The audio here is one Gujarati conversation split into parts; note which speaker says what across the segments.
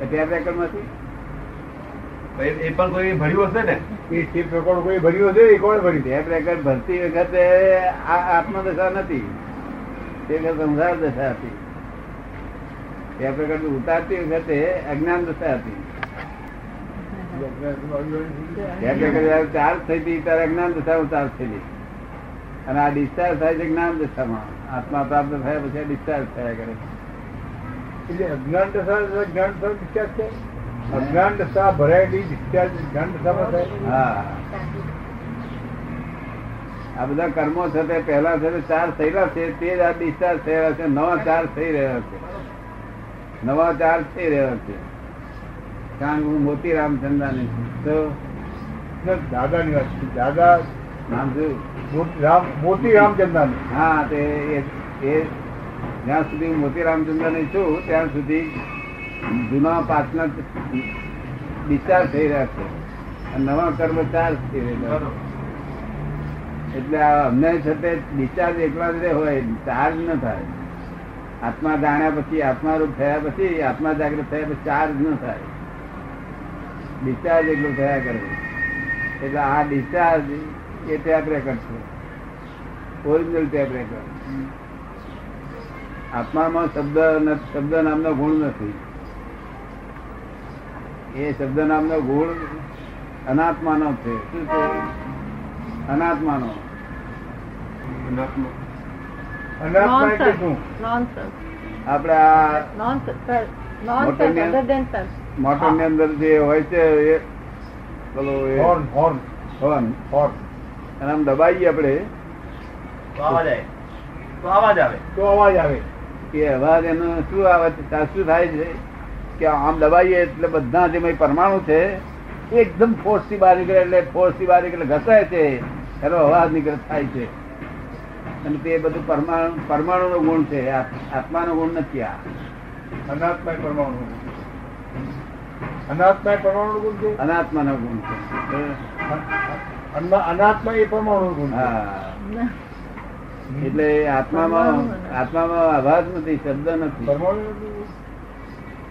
Speaker 1: ટેપ રેકોર્ડમાંથી
Speaker 2: એ પણ કોઈ ભર્યું હશે ને?
Speaker 3: એ ટેપ રેકોર્ડ કોઈ ભર્યું હશે? એ કોણ ભર્યું?
Speaker 1: ટેપ રેકોર્ડ ભરતી વખતે આ આત્મદશા નથી. તે સંસાર દશા હતી. ટેપ રેકોર્ડ ઉતારતી વખતે અજ્ઞાન દશા હતી ચાર્જ થઈ હતી ત્યારે અજ્ઞાન દશા ચાર્જ થઈ અને આ ડિસ્ચાર્જ થાય છે જ્ઞાન દશામાં આત્મા પ્રાપ્ત થયા પછી ડિસ્ચાર્જ થયા કરે
Speaker 3: એટલે અજ્ઞાન દશા જ્ઞાન દશા discharge થાય? અજ્ઞાન દશા ભરાયેલી discharge જ્ઞાન દશામાં થાય?
Speaker 1: હા. આ બધા કર્મો છે તે પહેલા છે ચાર થયેલા છે તે જ આ ડિસ્ચાર્જ થયેલા છે નવા ચાર થઈ રહ્યા છે. નવા ચાર થઈ રહ્યા છે. કારણ હું મોતી રામચંદ્રાની છું. તો?
Speaker 3: ના, દાદાની વાત છે. દાદા
Speaker 1: નામ શું?
Speaker 3: મોતી રામ મોતી રામચંદ્રાની
Speaker 1: હા તે એ જ્યાં સુધી હું મોતી રામચંદ્રની છું ત્યાં સુધી જૂના પાછના ડિસ્ચાર્જ થઈ રહ્યા છે. નવા કર્મ ચાર્જ થઈ રહ્યા એટલે અમને છતાં ડિસ્ચાર્જ એકલા જ હોય ચાર્જ ન થાય. આત્મા જાણ્યા પછી આત્મા રૂપ થયા પછી આત્મા જાગૃત થયા પછી ચાર્જ ન થાય. ડિસ્ચાર્જ એકલું થયા કરે. એટલે આ ડિસ્ચાર્જ એ ટેપ રેકર્ડ છે. Original tape record. આત્મામાં શબ્દ ન- શબ્દ નામનો ગુણ નથી. એ શબ્દ નામનો ગુણ અનાત્માનો છે. શું છે? અનાત્માનો. આપણે આ. મોટરની અંદર જે હોય છે એ પેલો
Speaker 3: હોર્ન હોર્ન
Speaker 1: horn.
Speaker 3: હોર્ન
Speaker 1: અને આમ દબાઈએ આપણે.
Speaker 2: તો અવાજ આવે. તો અવાજ આવે.
Speaker 3: તો અવાજ
Speaker 1: એનો શું આવે શું થાય છે? કે આમ દબાઈએ એટલે બધા જે પરમાણુ છે એકદમ ફોર્સથી બહાર નીકળે એટલે ફોર્સથી બહાર નીકળે ઘસાય છે. એનો અવાજ નીકળે થાય છે. અને તે બધું પરમાણુ પરમાણુ નો ગુણ છે. આત્માનો ગુણ નથી આ.
Speaker 3: અનાત્મા પરમાણુ અનાત્મા પરમાણુ ગુણ છે?
Speaker 1: અનાત્માનો ગુણ છે.
Speaker 3: અન- અનાત્મા એ પરમાણુ ગુણ
Speaker 1: હા. એટલે આત્મામાં આત્મામાં અવાજ નથી શબ્દ નથી.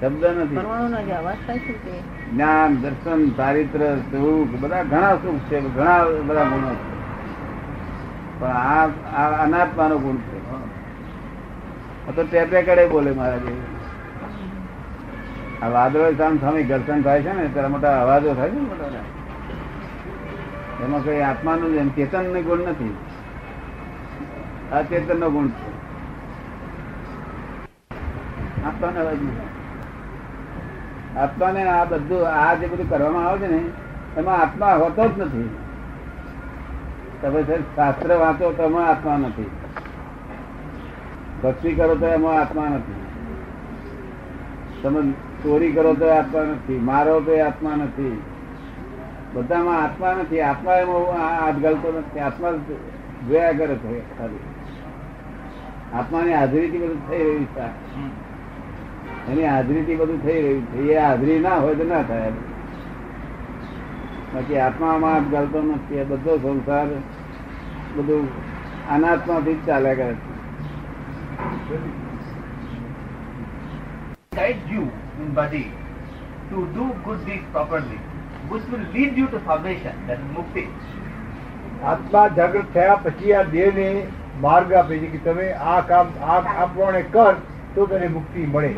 Speaker 1: શબ્દ નથી. જ્ઞાન દર્શન ચારિત્ર સુખ બધા ઘણા સુખ છે ઘણા બધા ગુણો છે. પણ આ આ અનાત્માનો ગુણ છે. આ તો ટેપે કડે બોલે મહારાજ. આ વાદળો સામે સામે ઘર્ષણ થાય છે ને ત્યારે મોટા અવાજો થાય છે ને મોટા એમાં કઈ આત્માનું ચેતન નો ગુણ નથી. આ ચેતન નો ગુણ છે. આત્માનો આ બધું, આ જે બધું કરવામાં આવે છે ને, એમાં આત્મા હોતો જ નથી. તમે શાસ્ત્ર વાંચો તો એમાં આત્મા નથી. ભક્તિ કરો તો એમાં આત્મા નથી. તમે ચોરી કરો તો આત્મા નથી. મારો તો આત્મા નથી. બધામાં આત્મા નથી. આત્મા એમાં હાથ ગલતો નથી. આત્મા જોયા કરે છે ખાલી. આત્માની હાજરીથી બધું થઈ રહ્યું છે. એની હાજરીથી બધું થઈ રહ્યું છે. એ હાજરી ના હોય તો ના થાય. બાકી આત્મામાં ગાલતો નથી. એ બધો સંસાર બધું અનાત્માથી જ ચાલ્યા કરે છે.
Speaker 2: Guide you in body to do good deeds properly, which will lead you to salvation, that is mukti.
Speaker 3: આત્મા જાગૃત થયા પછી આ દેહ ને માર્ગ આપે છે કે તમે આ કામ આ આ પ્રમાણે કર તો તને મુક્તિ મળે.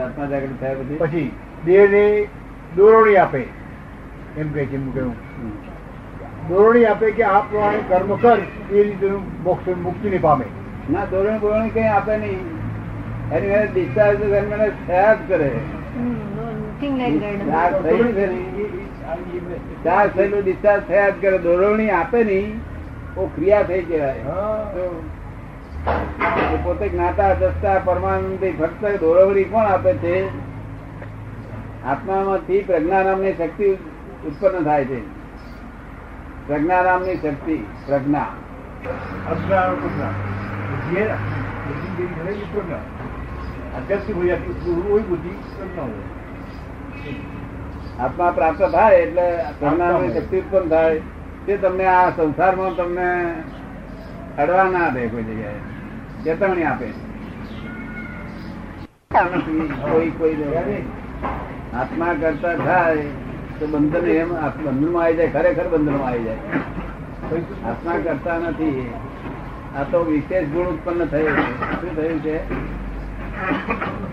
Speaker 1: આત્મા જાગૃત પછી?
Speaker 3: દેહને દોરણી આપે. એમ કહે છે કહ્યું દોરવણી આપે કે આ પ્રમાણે કર્મ કર એ રીતે મોક્ષ મુક્તિ ને પામે.
Speaker 1: ના દોરણી બોરણી કઈ આપે નહીં. એની મેરે ડિસ્ચાર્જ મને થયા જ કરે.
Speaker 4: Hmm, no, nothing like that.
Speaker 1: Charge થયેલું છે ને ચાર્જ થયેલું ડિસ્ચાર્જ થયા જ કરે. દોરવણી આપે નહીં. ક્રિયા થઈ કહેવાય પોતે જ્ઞાતા દસતા પરમાનંદ ભક્ત દોરવડી કોણ આપે છે? આત્મામાંથી પ્રજ્ઞા નામની શક્તિ ઉત્પન્ન થાય છે. પ્રજ્ઞા. નામની શક્તિ પ્રજ્ઞા આત્મા પ્રાપ્ત થાય એટલે પ્રજ્ઞા શક્તિ ઉત્પન્ન થાય. તે તમને આ સંસારમાં તમને અડવા ના દે કોઈ જગ્યાએ ચેતવણી આપે. કોઈ કોઈ આત્મા કરતા થાય તો બંધન એમ બંધનમાં આવી જાય ખરેખર બંધનમાં આવી જાય. આત્મા કરતા નથી. આ તો વિશેષ ગુણ ઉત્પન્ન થયો છે. શું થયું છે?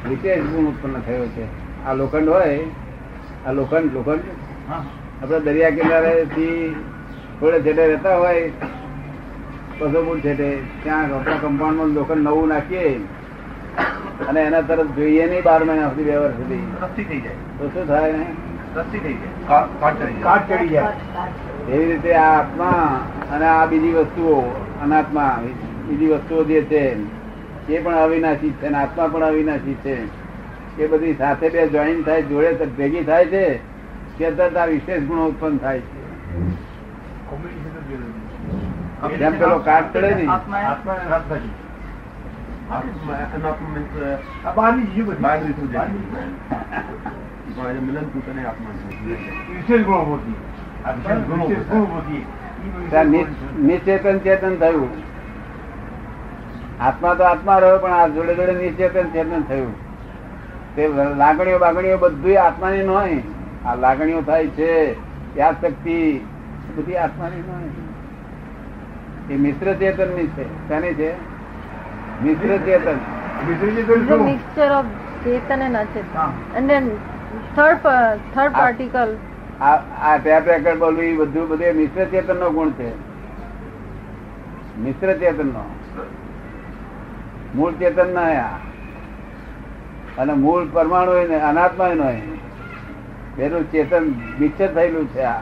Speaker 1: વિશેષ ગુણ ઉત્પન્ન થયો છે. આ લોખંડ હોય આ લોખંડ લોખંડ. આપડે દરિયા કિનારે થી થોડે છેટે રહેતા હોય ફૂટ છેટે ત્યાં આપણા કમ્પાઉન્ડમાં લોખંડ નવું નાખીએ અને એના તરફ જોઈએ નહીં બાર મહિના સુધી બે વર્ષ સુધી.
Speaker 2: રસ્તી થઈ જાય.
Speaker 1: તો શું થાય ને?
Speaker 2: રસ્તી થઈ જાય. કાટ ચડી જાય.
Speaker 1: એવી રીતે આ આત્મા અને આ બીજી વસ્તુઓ અનાત્મા બીજી વસ્તુઓ જે છે એ પણ અવિનાશી છે અને આત્મા પણ અવિનાશી છે. એ બધી સાથે બે જોઈન થાય જોડે ભેગી થાય છે કે તરત આ વિશેષ ગુણો ઉત્પન્ન થાય છે. જેમ પેલો કાટ ચડે ને
Speaker 2: આત્મા એ-
Speaker 3: આત્મા અને આત્માજી.
Speaker 5: આત્મા અનાત્મા means, અ,
Speaker 3: આ બહારની ચીજો બધી.
Speaker 5: બહારની શું છે? પણ આજે મિલન ભૂત અને આત્મા છે.
Speaker 3: વિશેષ ગુણો હોતી. આ વિશેષ ગુણો
Speaker 5: વિશેષ
Speaker 3: ગુણો હોતી.
Speaker 1: ત્યાં નિ- નિચેતન ચેતન થયું આત્મા તો આત્મા રહ્યો પણ આ જોડે જોડે નિશ્ચેતન ચેતન થયું તે લાગણીઓ બાગણીઓ બધું આત્માની ન હોય આ લાગણીઓ થાય છે યાદ શક્તિ બધી આત્માની નહીં એ. મિશ્ર ચેતનની છે. શાની છે? મિશ્ર ચેતન.
Speaker 3: ચેતન
Speaker 4: Achetan.
Speaker 3: હા.
Speaker 4: And then third pa- third
Speaker 1: Ah.
Speaker 4: particle.
Speaker 1: આ આ ટેપ રેકર્ડ બોલવું એ બધું બધું મિશ્ર ચેતન નો ગુણ છે. મિશ્ર ચેતન નો મૂળ ચેતન ના આ અને મૂળ પરમાણુ અનાત્મા નો બેનું ચેતન મિક્સર થયેલું છે આ.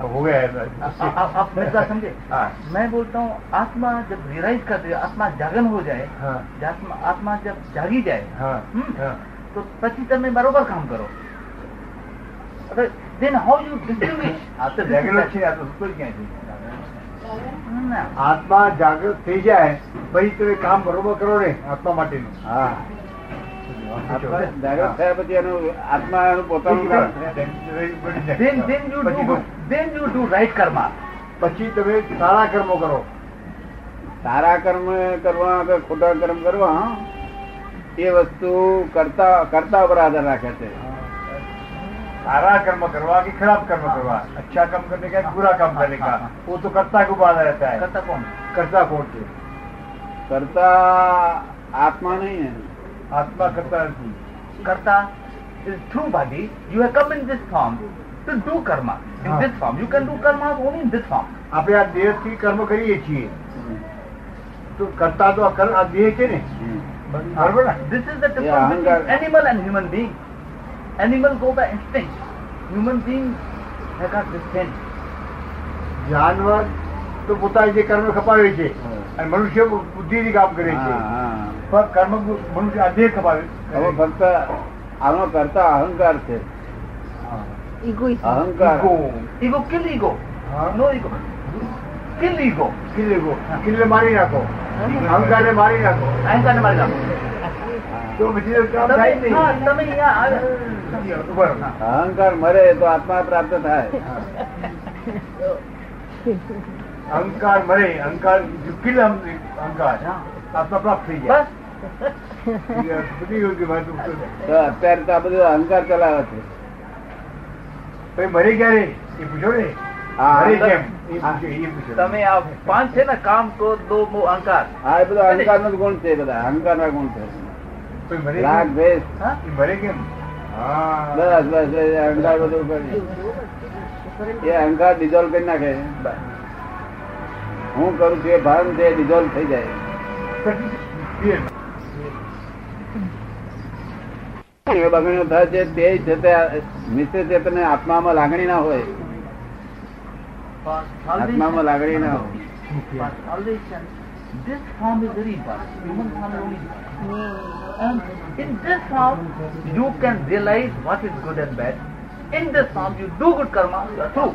Speaker 3: अब हो गया है
Speaker 2: आ- आ- आप मेरी बात समझे
Speaker 3: हाँ
Speaker 2: मैं बोलता हूँ आत्मा जब रियलाइज करती है आत्मा जागन हो जाए
Speaker 3: हाँ
Speaker 2: आत्मा आत्मा जब जागी जाए
Speaker 3: हाँ
Speaker 2: हम्म।
Speaker 3: हाँ
Speaker 2: તો પછી તમે બરોબર કામ કરો દેન હાઉ યુ ડિસ્ટિંગ્વિશ
Speaker 3: આ તો રેગ્યુલર છે આ તો સુતો જ ક્યાં છે
Speaker 2: ના
Speaker 3: આત્મા જાગૃત થઈ જાય પછી તમે કામ બરોબર કરો ને આત્મા માટેનું
Speaker 1: હા આત્મા જાગૃત થયા પછી એનું આત્મા એનું પોતાનું કામ
Speaker 2: then then you
Speaker 3: પછી
Speaker 2: do then you do right karma
Speaker 3: પછી તમે સારા કર્મો કરો
Speaker 1: સારા કર્મ કરવા કે ખોટા કર્મ કરવા એ વસ્તુ કરતા કરતા ઉપર આધાર રાખે છે
Speaker 3: सारा कर्म करवा कि खराब कर्म करवा अच्छा काम करने का कि बुरा काम करने का वो तो कर्ता को बाधा रहता है
Speaker 2: કરતા કોણ
Speaker 3: कर्ता कौन છે
Speaker 1: કરતા આત્મા નહીં
Speaker 3: કરતા નથી
Speaker 2: કરતા is through body you have come in this form to do karma in this form you can do karma only in this form
Speaker 3: આપણે આ દેહથી કર્મ કરીએ છીએ તો કરતા તો આ કર- આ દેહ છે ને બરાબર ને
Speaker 2: this is the
Speaker 1: Yeah,
Speaker 2: difference between
Speaker 1: ahangar.
Speaker 2: animal and human being animal go by instinct human being have got this sense
Speaker 3: જાનવર તો પોતાની જે કર્મ ખપાવે છે અને મનુષ્ય બુદ્ધિથી કામ કરે છે કર્મ દેહ
Speaker 1: હવે ફક્ત આનો કરતા અહંકાર છે. અહંકાર.
Speaker 3: ઈગો. મારી નાખો. મારી નાખો.
Speaker 2: મારી નાખો.
Speaker 3: બરાબર.
Speaker 1: અહંકાર મરે તો આત્મા પ્રાપ્ત થાય.
Speaker 3: અહંકાર મરે. અહંકાર કિલ અહંકાર. આત્મા પ્રાપ્ત થઈ જાય.
Speaker 1: તો અત્યારે તો આ બધું અહંકાર ચલાવે છે.
Speaker 3: મરી ક્યારે એ પૂછો ને?
Speaker 2: તમે આ પાંચ છે ને કામ તો દો અહંકાર.
Speaker 1: હા એ બધો અહંકાર નો ગુણ છે બધા અહંકાર ના ગુણ છે. રાગ
Speaker 3: કેમ?
Speaker 1: દ્વેષ.
Speaker 2: હા?
Speaker 3: કેમ?
Speaker 1: બસ બસ અહંકાર બધું કરે એ અહંકાર ડિઝોલ્વ કરી નાખે. હું કરું છું એ ભાન છે ડિઝોલ્વ થઈ જાય. બગડીઓ થાય છે તે છે મિશ્ર ચેતન આત્મામાં લાગણી ના હોય આત્મામાં લાગણી ના હોય
Speaker 2: for salvation, this form is very important. Human form is only important. And in this form, you can realize what is good and bad. In this form, you do good karma, you are true.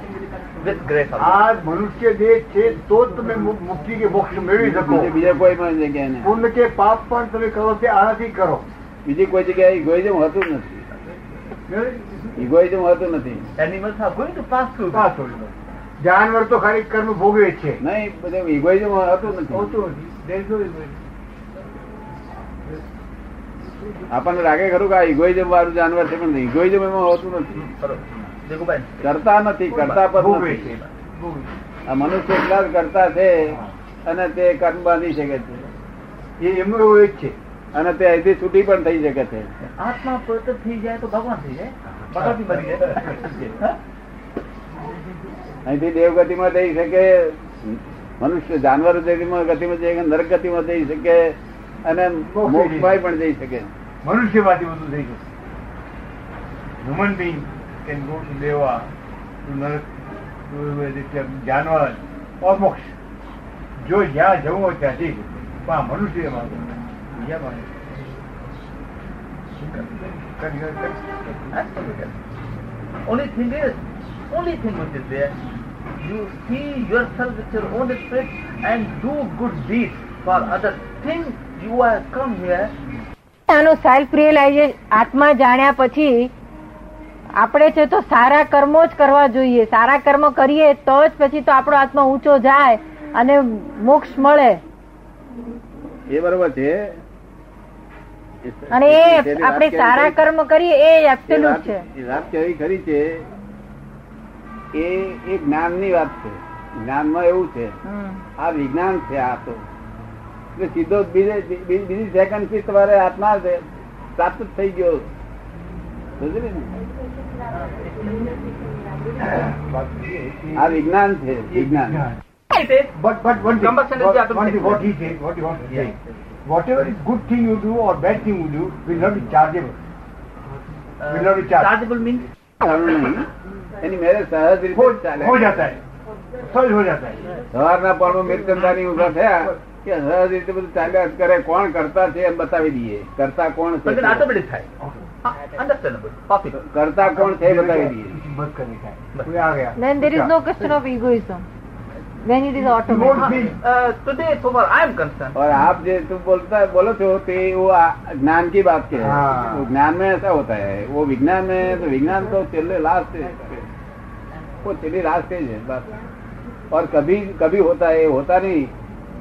Speaker 2: with grace of God.
Speaker 3: આ મનુષ્ય દેહ છે તો જ તમે મુ- મુક્તિ કે મોક્ષ મેળવી શકો
Speaker 1: બીજે બીજે કોઈ પણ જગ્યાએ
Speaker 3: પુણ્ય કે પાપ પણ તમે કરો તે આનાથી કરો
Speaker 1: બીજી કોઈ જગ્યાએ ઇગોઇઝમ હોતું નથી. ઇગોઇઝમ હોતું નથી.
Speaker 3: જાનવર તો ખાલી કર્મ ભોગવે છે.
Speaker 1: નહીં બધું ઇગોઇઝમ હોતું નથી.
Speaker 3: હોતું.
Speaker 1: આપણને લાગે ખરું કે આ ઇગોઇઝમ વાળું જાનવર છે પણ ઇગોઇઝમ એમાં હોતું નથી. કરતા નથી કરતા પર આ મનુષ્ય એટલા જ કરતા છે અને તે કર્મ બાંધી શકે છે.
Speaker 3: એ એમનું એવું એક છે.
Speaker 1: અને તે અહીંથી છૂટી પણ થઈ શકે છે.
Speaker 2: આત્મા પવિત્ર થઈ જાય તો ભગવાન થઈ જાય. ભગવાન બની જાય.
Speaker 1: અહીંથી દેવગતિમાં જઈ શકે મનુષ્ય જાનવર ગતિમાં ગતિમાં જઈ શકે નરક ગતિમાં જઈ શકે અને મોક્ષમાં પણ જઈ શકે.
Speaker 3: મનુષ્યમાંથી બધું થઈ જશે. Human being can go to deva to narak janwar or મોક્ષ જો જ્યાં જવું હોય ત્યાં જઈ શકે. પણ આ મનુષ્ય કરી-
Speaker 2: Absolutely. Only thing is, only thing which is there, you see yourself with your own spirit and do good deeds for others. Think you have come here
Speaker 4: આનો સેલ્ફ રિયલાઇઝેશન આત્મા જાણ્યા પછી આપણે છે તો સારા કર્મો જ કરવા જોઈએ સારા કર્મ કરીએ તો જ પછી તો આપણો આત્મા ઊંચો જાય અને મોક્ષ મળે
Speaker 1: એ બરોબર છે
Speaker 4: અને એ આપણે સારા
Speaker 1: છે?
Speaker 4: કર્મ કરીએ એ એબ્સોલ્યુટ છે
Speaker 1: વાત કેવી ખરી છે એ એ જ્ઞાનની વાત છે જ્ઞાનમાં એવું છે આ વિજ્ઞાન છે આ તો એટલે સીધો બીજે બીજી સેકન્ડથી તમારે આત્મા પ્રાપ્ત થઈ ગયો ને? આ વિજ્ઞાન છે વિજ્ઞાન.
Speaker 3: But but one thing, one thing. what he said, what he wants to say,
Speaker 2: Yeah.
Speaker 3: whatever is good thing you do or bad thing you do will not be chargeable.
Speaker 2: Uh,
Speaker 3: will not be
Speaker 2: chargeable.
Speaker 1: ચાલે કોણ કરતા છે એમ બતાવી દઈએ કરતા કોણ
Speaker 2: થાય
Speaker 1: કરતા કોણ છે બતાવી દઈએ
Speaker 4: no question of egoism when it is automatic.
Speaker 3: Feel.
Speaker 2: Uh, today, so far I am concerned,
Speaker 1: और आप जो तुम बोलता बोलो छो ते वो ज्ञान की बात के
Speaker 3: हाँ।
Speaker 1: वो ज्ञान में ऐसा होता है वो विज्ञान में तो विज्ञान तो चले लास्ट वो चली लास्ट स्टेज है बस। और कभी कभी होता है होता नहीं।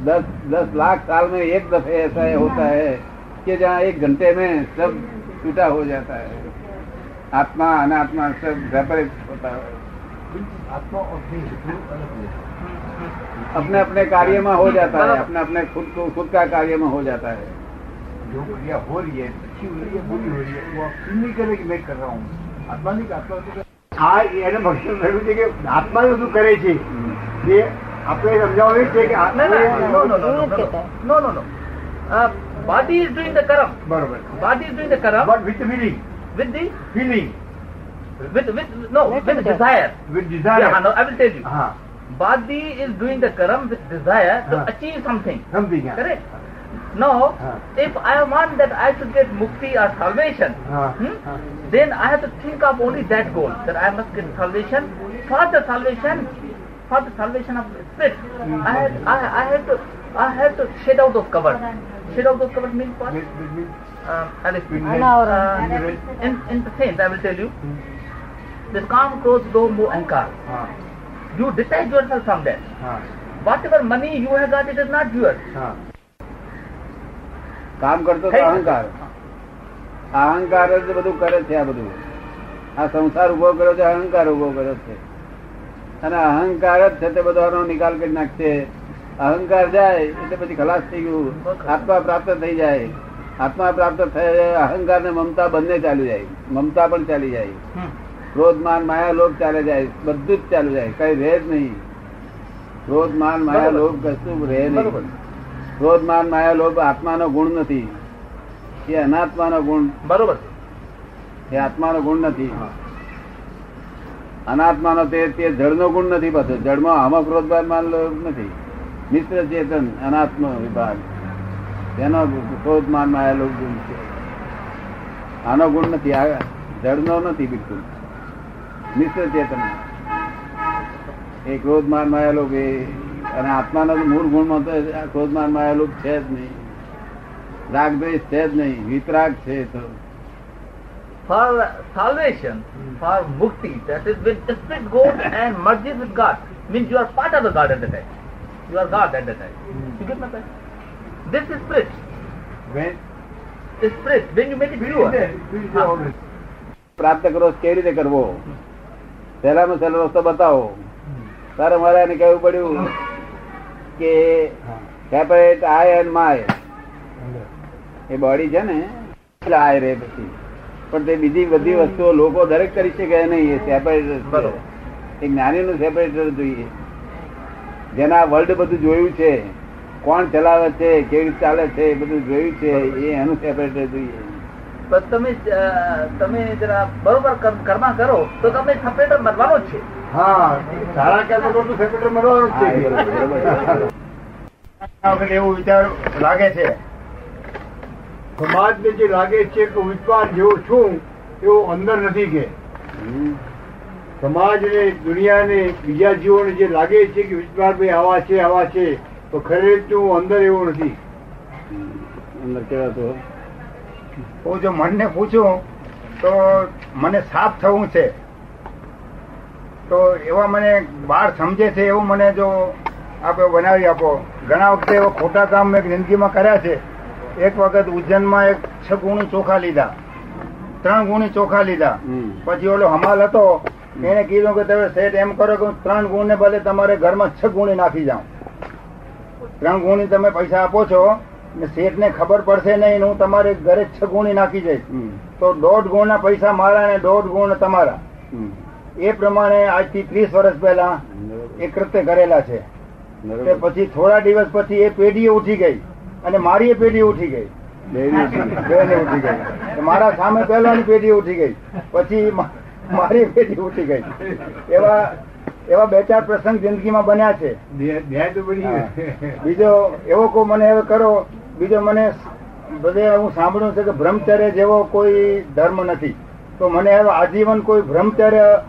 Speaker 1: दस दस लाख साल में एक दफे ऐसा है होता है कि जहाँ एक घंटे में सब छूटा हो जाता है। आत्मा अनात्मा सब सेपरेट होता है।
Speaker 3: आत्मा और हो।
Speaker 1: अपने अपने कार्य में हो जाता है अपने अपने खुद को खुद का कार्य में हो जाता है
Speaker 3: जो क्रिया हो रही है अच्छी हो रही है बुरी हो रही है वो आप फील नहीं करे कि मैं कर रहा हूँ आत्मा नहीं आत्मा तो હા એને ભક્ષણ થયું છે કે આત્મા શું કરે છે એ આપણે સમજાવવું એ છે કે
Speaker 2: no,
Speaker 3: આત્મા
Speaker 2: no, no, no, no, no,
Speaker 4: એવું જ
Speaker 2: no,
Speaker 4: કહેતા.
Speaker 2: no, no, no. Uh, body is doing the karam.
Speaker 3: બરોબર
Speaker 2: Body is doing the karam
Speaker 3: but with feeling
Speaker 2: with the
Speaker 3: feeling
Speaker 2: with with no
Speaker 4: Let
Speaker 2: with
Speaker 4: him tell.
Speaker 2: desire.
Speaker 3: With
Speaker 2: Yeah,
Speaker 3: desire
Speaker 2: no, I will tell you.
Speaker 3: હા
Speaker 2: Badi is doing the karam with desire to achieve something.
Speaker 3: Something, yeah.
Speaker 2: Correct? Now, if I want that I should get mukti or salvation. Hmm, then I have to think of only that goal, that I must get salvation. For the salvation, for the salvation of spirit. I, had, I, I to I have to shed out those covers. Shed out those covers means what?
Speaker 3: Uh, I'll.
Speaker 2: Um, uh, in, in the sense, I will tell you. this The calm go though more ankar.
Speaker 3: Ah.
Speaker 2: You detach yourself from that.
Speaker 3: હા
Speaker 2: Whatever money you have got, it is not yours.
Speaker 3: હા
Speaker 1: કામ કરતો તો અહંકાર અહંકાર જ બધું કરે છે આ બધું। આ સંસાર ઊભો કર્યો છે અહંકાર ઊભો કર્યો છે. અને અહંકાર જ છે તે બધાનો નિકાલ કરી નાખશે. અહંકાર જાય એટલે પછી ખલાસ થઈ ગયું. આત્મા પ્રાપ્ત થઈ જાય. આત્મા પ્રાપ્ત થયે અહંકાર ને મમતા બંને ચાલી જાય. મમતા પણ ચાલી જાય. ક્રોધ માન માયા લોભ ચાલે જાય બધું જ ચાલુ જાય કઈ રહે જ નહીં. ક્રોધ માન માયા
Speaker 2: લોક
Speaker 1: લોભ કશું રહે નહીં. ક્રોધ માન માયા લોભ આત્માનો ગુણ નથી. એ અનાત્માનો ગુણ.
Speaker 2: બરોબર.
Speaker 1: એ આત્માનો ગુણ નથી. અનાત્માનો તે તે જળનો ગુણ નથી પાછો જળમાં આમાં ક્રોધ માન લોભ નથી. મિશ્ર ચેતન અનાત્મ વિભાગ. તેનો ક્રોધ માન માયા લોભ ગુણ છે. આનો ગુણ નથી. આ જળનો નથી બિલકુલ. મિશ્ર ચેતન એ ક્રોધ માન માયેલો કે અને આત્માનો તો મૂળ ગુણમાં તો આ ક્રોધ માન માયેલો છે જ નહીં રાગ દ્વેષ છે જ નહીં વિતરાગ છે તો
Speaker 2: For salvation, for mukti, that is when the spirit goes and merges with God, means you are part of the God at the time. You are God at the time. You get my point? This is spirit.
Speaker 3: When
Speaker 2: The spirit, when you make it pure.
Speaker 3: Spirit
Speaker 2: Ah.
Speaker 3: always.
Speaker 1: પ્રાપ્ત કરવો છે કેવી રીતે કરવો સહેલામાં સહેલો રસ્તો બતાવો. તારે મારે એને કહેવું પડ્યું કે સેપરેટ આય એન્ડ માય એ બોડી છે ને એટલે આય રે પછી. પણ તે બીજી બધી વસ્તુઓ લોકો દરેક કરી શકે નહીં એ સેપરેટર
Speaker 2: બરોબર.
Speaker 1: એક જ્ઞાની નું સેપરેટર જોઈએ. જેના વર્લ્ડ બધું જોયું છે કોણ ચલાવે છે કેવી રીતે ચાલે છે એ બધું જોયું છે એ એનું સેપરેટર જોઈએ.
Speaker 2: તમે તમે જરા બરોબર કર્મા કરો તો તમે સપરેટર મરવાનો જ છે.
Speaker 3: હા સારા કર્મ કરો તો સેક્રેટરી મળવાનું જ છે. એવું વિચાર લાગે છે. સમાજને જે લાગે છે કે વિશ્વાસ જેવો છું એવો અંદર નથી કે.
Speaker 1: હમ.
Speaker 3: સમાજને દુનિયાને બીજા જીવોને જે લાગે છે કે વિશ્વાસભાઈ આવા છે આવા છે તો ખરેખર હું અંદર એવો નથી.
Speaker 1: અંદર કેવા તો
Speaker 6: હું જો મનને પૂછું તો મને સાફ થવું છે. તો એવા મને બાર સમજે છે એવું મને જો આપણે બનાવી આપો. ઘણા વખતે એવા ખોટા કામ મેં જિંદગીમાં કર્યા છે. એક વખત ઉજ્જૈનમાં એક છ ગુણી ચોખા લીધા. ત્રણ ગુણી ચોખા લીધા. પછી ઓલો હમાલ હતો એને કીધું કે તમે સેટ એમ કરો કે ત્રણ ગુણ ને બદલે તમારે ઘરમાં છ ગુણી નાખી જાઉં. ત્રણ ગુણી તમે પૈસા આપો છો શેઠ ને ખબર પડશે નહીં હું તમારે ઘરે છ ગુણી નાખી જઈશ. તો દોઢ ગુણ ના પૈસા મારા ને દોઢ ગુણ તમારા. એ પ્રમાણે આજથી ત્રીસ વર્ષ પહેલા એ કૃત્ય કરેલા છે. તે પછી થોડા દિવસ પછી એ પેઢી ઉઠી ગઈ અને મારી એ પેઢી ઉઠી ગઈ.
Speaker 1: ઉઠી.
Speaker 6: બેને ઉઠી ગઈ. મારા સામે પહેલાની પેઢી ઉઠી ગઈ. પછી મારી પેઢી ઉઠી ગઈ. એવા એવા બે ચાર પ્રસંગ જિંદગીમાં બન્યા છે. બીજો એવો કોઈ મને હવે કરો બીજો મને બધે હું સાંભળ્યું છે કે બ્રહ્મચર્ય જેવો કોઈ ધર્મ નથી. તો મને હવે આજીવન કોઈ બ્રહ્મચર્ય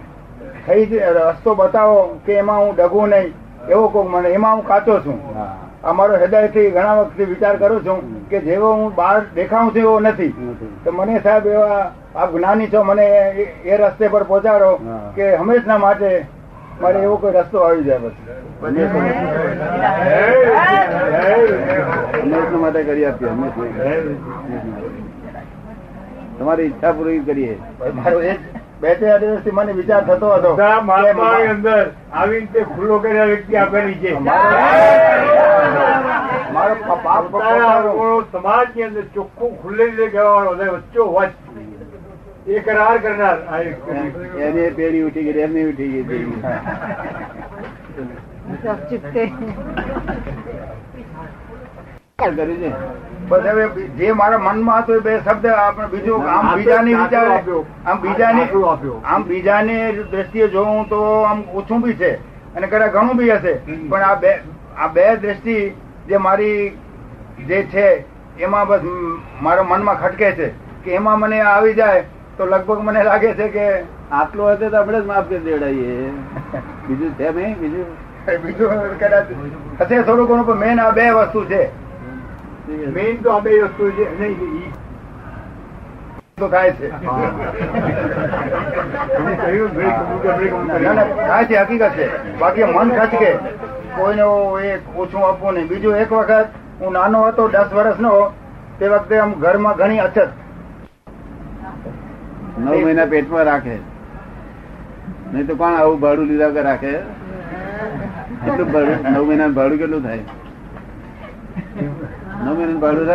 Speaker 6: થઈ રસ્તો બતાવો કે એમાં હું ડગું નહીં એવો કોઈ મને એમાં હું કાચો છું. અમારો હૃદયથી ઘણા વખતથી વિચાર કરું છું કે જેવો હું બહાર દેખાઉં છું એવો નથી. તો મને સાહેબ એવા આપ જ્ઞાની છો મને એ- એ રસ્તે પર પહોંચાડો કે હંમેશના માટે મારે એવો કોઈ રસ્તો આવી જાય પછી
Speaker 1: હંમેશના માટે કરી આપીએ. તમારી ઈચ્છા પૂરી કરીએ.
Speaker 6: મારો એ બે ચાર દિવસથી મને વિચાર થતો હતો
Speaker 3: મારી અંદર આવી રીતે ખુલ્લો કર્યા વ્યક્તિ આપેલી છે.
Speaker 6: મારો.
Speaker 3: સમાજની અંદર ચોખ્ખું ખુલ્લે રીતે કહેવાનો વચ્ચો વચ એ કરાર કરનાર
Speaker 1: એને પેઢી ઉઠી ગઈ એમની ઉઠી ગઈ
Speaker 6: જે મારા મનમાં હતો એ બે શબ્દ આપણે બીજું આમ બીજાની વિચાર આમ બીજાની
Speaker 3: આટલું આપ્યો.
Speaker 6: આમ બીજાની દ્રષ્ટિએ જોઉં તો આમ ઓછું બી છે અને કદાચ ઘણું બી હશે પણ આ બે આ બે દ્રષ્ટિ જે મારી જે છે એમાં બસ મારા મનમાં ખટકે છે કે એમાં મને આવી જાય તો લગભગ મને લાગે છે કે
Speaker 1: આટલું હશે તો આપણે જ માફ કરી દેવડાવીએ બીજું છે નહીં? બીજું?
Speaker 6: બીજું કદાચ હશે થોડું ઘણું પણ મેન આ બે વસ્તુ છે.
Speaker 3: મેઇન તો આ બે વસ્તુ છે. નહીં
Speaker 6: તો થાય છે.
Speaker 3: એને કહ્યું બ્રેક મૂકે, બ્રેક મૂકે.
Speaker 6: ના, ના, થાય છે હકીકત છે. બાકી મન ખચકે કોઈને એ ઓછું આપવું નહીં. બીજું એક વખત હું નાનો હતો દસ વર્ષનો તે વખતે આમ ઘરમાં ઘણી અછત.
Speaker 1: નવ મહિના પેટમાં રાખે નહીં તો કોણ આવું ભાડું લીધા વગર રાખે એટલું ભાડું નવ મહિના ભાડું કેટલું થાય નવ મહિના ભાડું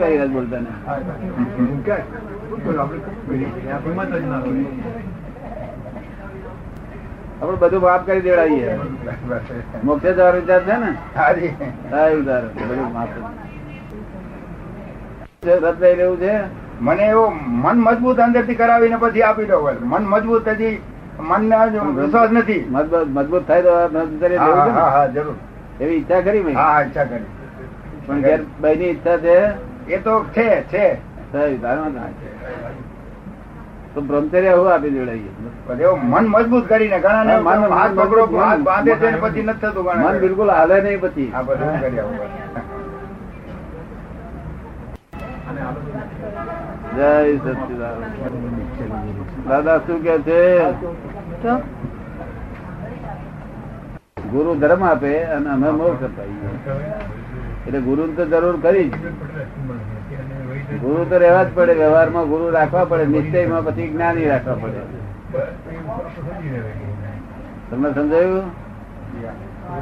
Speaker 1: થાય બોલતા ને
Speaker 3: મૂકે. શું કરું? આપણે શું કરીએ છીએ? આ હિંમત જ ના હોય.
Speaker 1: આપણે બધું માફ કરી દેવડાવીએ મુખ્ય જવાનો વિચાર છે ને
Speaker 6: હાજી
Speaker 1: હા બધું માફ. રથ લઈ લેવું છે
Speaker 6: મને એવો મન મજબૂત અંદરથી કરાવીને પછી આપી દો મન મજબૂત હજી હજુ વિશ્વાસ નથી.
Speaker 1: મજબૂત મજબૂત થાય તો
Speaker 6: જરૂર.
Speaker 1: એવી ઈચ્છા કરી
Speaker 6: હા હા ઈચ્છા કરી.
Speaker 1: પણ ઘેરની ઈચ્છા છે?
Speaker 6: એ તો છે છે.
Speaker 1: તો બ્રહ્મચર્ય હું આપી
Speaker 6: પણ મન મજબૂત કરીને ઘણા ને
Speaker 1: મન-
Speaker 6: હાથ પકડો હાથ બાંધે છે પછી નથી થતું
Speaker 1: મન બિલકુલ હાલે નહીં પછી.
Speaker 6: આ બધું કરી આવું
Speaker 1: જય સચિદાન દાદા શું કે છે? ગુરુ ધર્મ આપે અને અમે મોક્ષ અપાઈએ. એટલે ગુરુ તો જરૂર કરી જ. ગુરુ તો રહેવા જ પડે વ્યવહારમાં ગુરુ રાખવા પડે નિશ્ચયમાં પછી જ્ઞાની રાખવા પડે. તમને સમજાયું?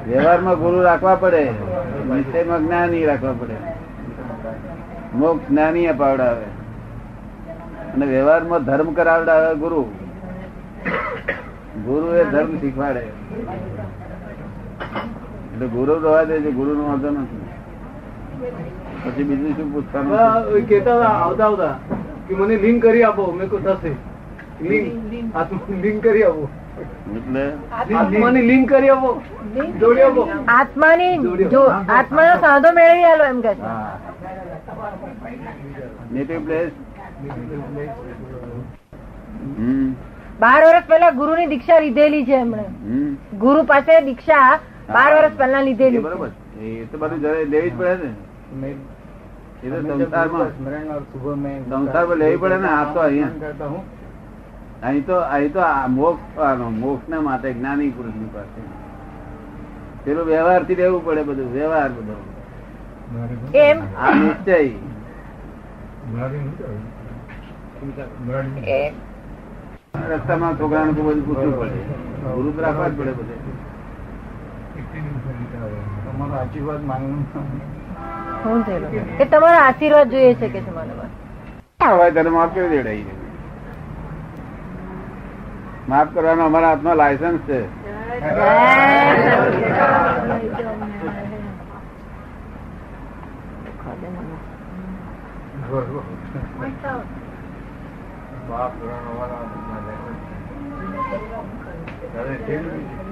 Speaker 1: વ્યવહારમાં ગુરુ રાખવા પડે નિશ્ચયમાં જ્ઞાની રાખવા પડે. મોક્ષ જ્ઞાની અપાવડાવે અને વ્યવહારમાં ધર્મ કરાવડાવે ગુરુ. ગુરુ એ ધર્મ શીખવાડે. એટલે ગુરુ રહેવા દે છે ગુરુ નો વાંધો નથી. પછી બીજું શું પૂછવાનું
Speaker 5: હતા આવતા આવતા કે મને લિંક કરી આપો. મેં કહ્યું થશે. લિંક કરી આપો. આત્માની લિંક કરી આપો. જોડી આપો.
Speaker 4: આત્માની જો આત્માનો સાંધો મેળવી આલો એમ કે
Speaker 1: નેટિવ પ્લેસ
Speaker 4: બાર વર્ષ પહેલા ગુરુની દીક્ષા લીધેલી છે એમણે. ગુરુ પાસે દીક્ષા બાર વર્ષ પહેલા લીધેલી
Speaker 1: બરોબર. એ તો બધું જરા લેવી જ પડે ને. એ તો સંસારમાં. સંસારમાં લેવી પડે ને આ તો અહીંયા. અહીં તો અહીં તો મોક્ષ મોક્ષ ના માટે જ્ઞાની પુરુષની પાસે. પેલું વ્યવહારથી રહેવું પડે બધું વ્યવહાર બધો.
Speaker 4: એમ?
Speaker 1: આ નિશ્ચય રસ્તામાં છોકરાને તો બધું પૂછવું પડે. ગુરુ તો રાખવા જ પડે બધે.
Speaker 6: તમારો આશીર્વાદ માંગવું
Speaker 4: તમારો આશીર્વાદ જોઈએ છે કે છે
Speaker 1: હવે તને માફ કરી દેવડાવી માફ કરવાનો અમારા હાથમાં લાયસન્સ છે.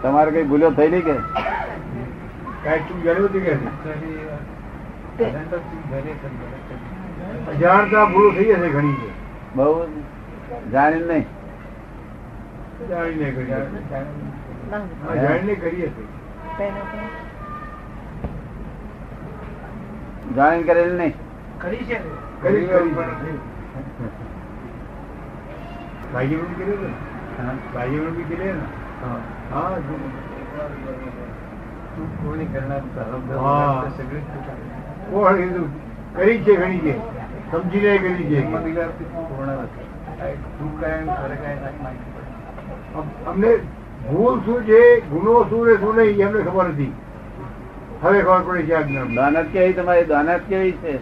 Speaker 1: તમારે કઈ ભૂલો
Speaker 3: થઈ હતી કે? અજાણતા ભૂલો થઈ જશે ઘણી છે.
Speaker 1: બહુ જાણીને નહીં?
Speaker 3: જાણીને. જાણીને
Speaker 1: જાણીને કરેલી નહીં?
Speaker 3: કરી કરી કીધું? કરી છે ઘણી છે સમજીને કરી છે અમ- અમને ભૂલ શું છે ગુનો શું ને શું નહીં એમને ખબર નથી. હવે ખબર પડે છે આજ્ઞા
Speaker 1: દાનત કેવી? તમારી દાનત કેવી છે?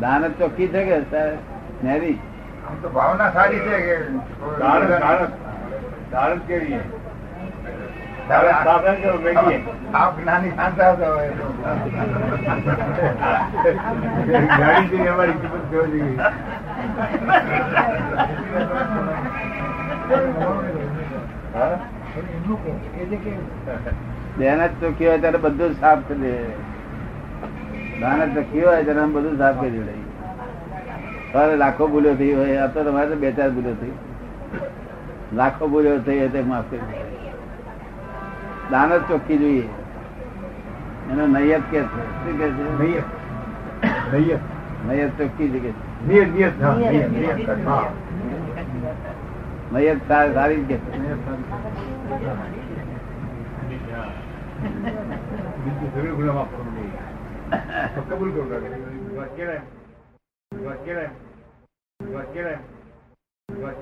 Speaker 1: દાનત ચોખ્ખી છે કે નેરી?
Speaker 6: તો ભાવના સારી છે કે
Speaker 3: કેવી
Speaker 6: આપ શાંતા
Speaker 3: અમારી કિંમત થઈ ગઈ
Speaker 1: ચોખ્ખી હોય ત્યારે બધું સાફ કરી દે. જ ચોખ્ખી હોય ત્યારે બધું સાફ કરી દે. તારે લાખો ભૂલ્યો થઈ હોય આ તો તમારે બે ચાર ભૂલ્યો થઈ. લાખો ભૂલ્યો થઈ હોય તે માફ કરી દાન જ ચોખ્ખી જોઈએ. એનો નૈયત કે છે? શું કે છે?
Speaker 3: નૈયત. નૈયત.
Speaker 1: નૈયત ચોખ્ખી કે
Speaker 3: નિયત નિયત.
Speaker 1: સારી જ કે
Speaker 3: બીજું સગળું ગુનો માફ કરવું જોઈએ. કબૂલ કરો Get him. Get him. Get him.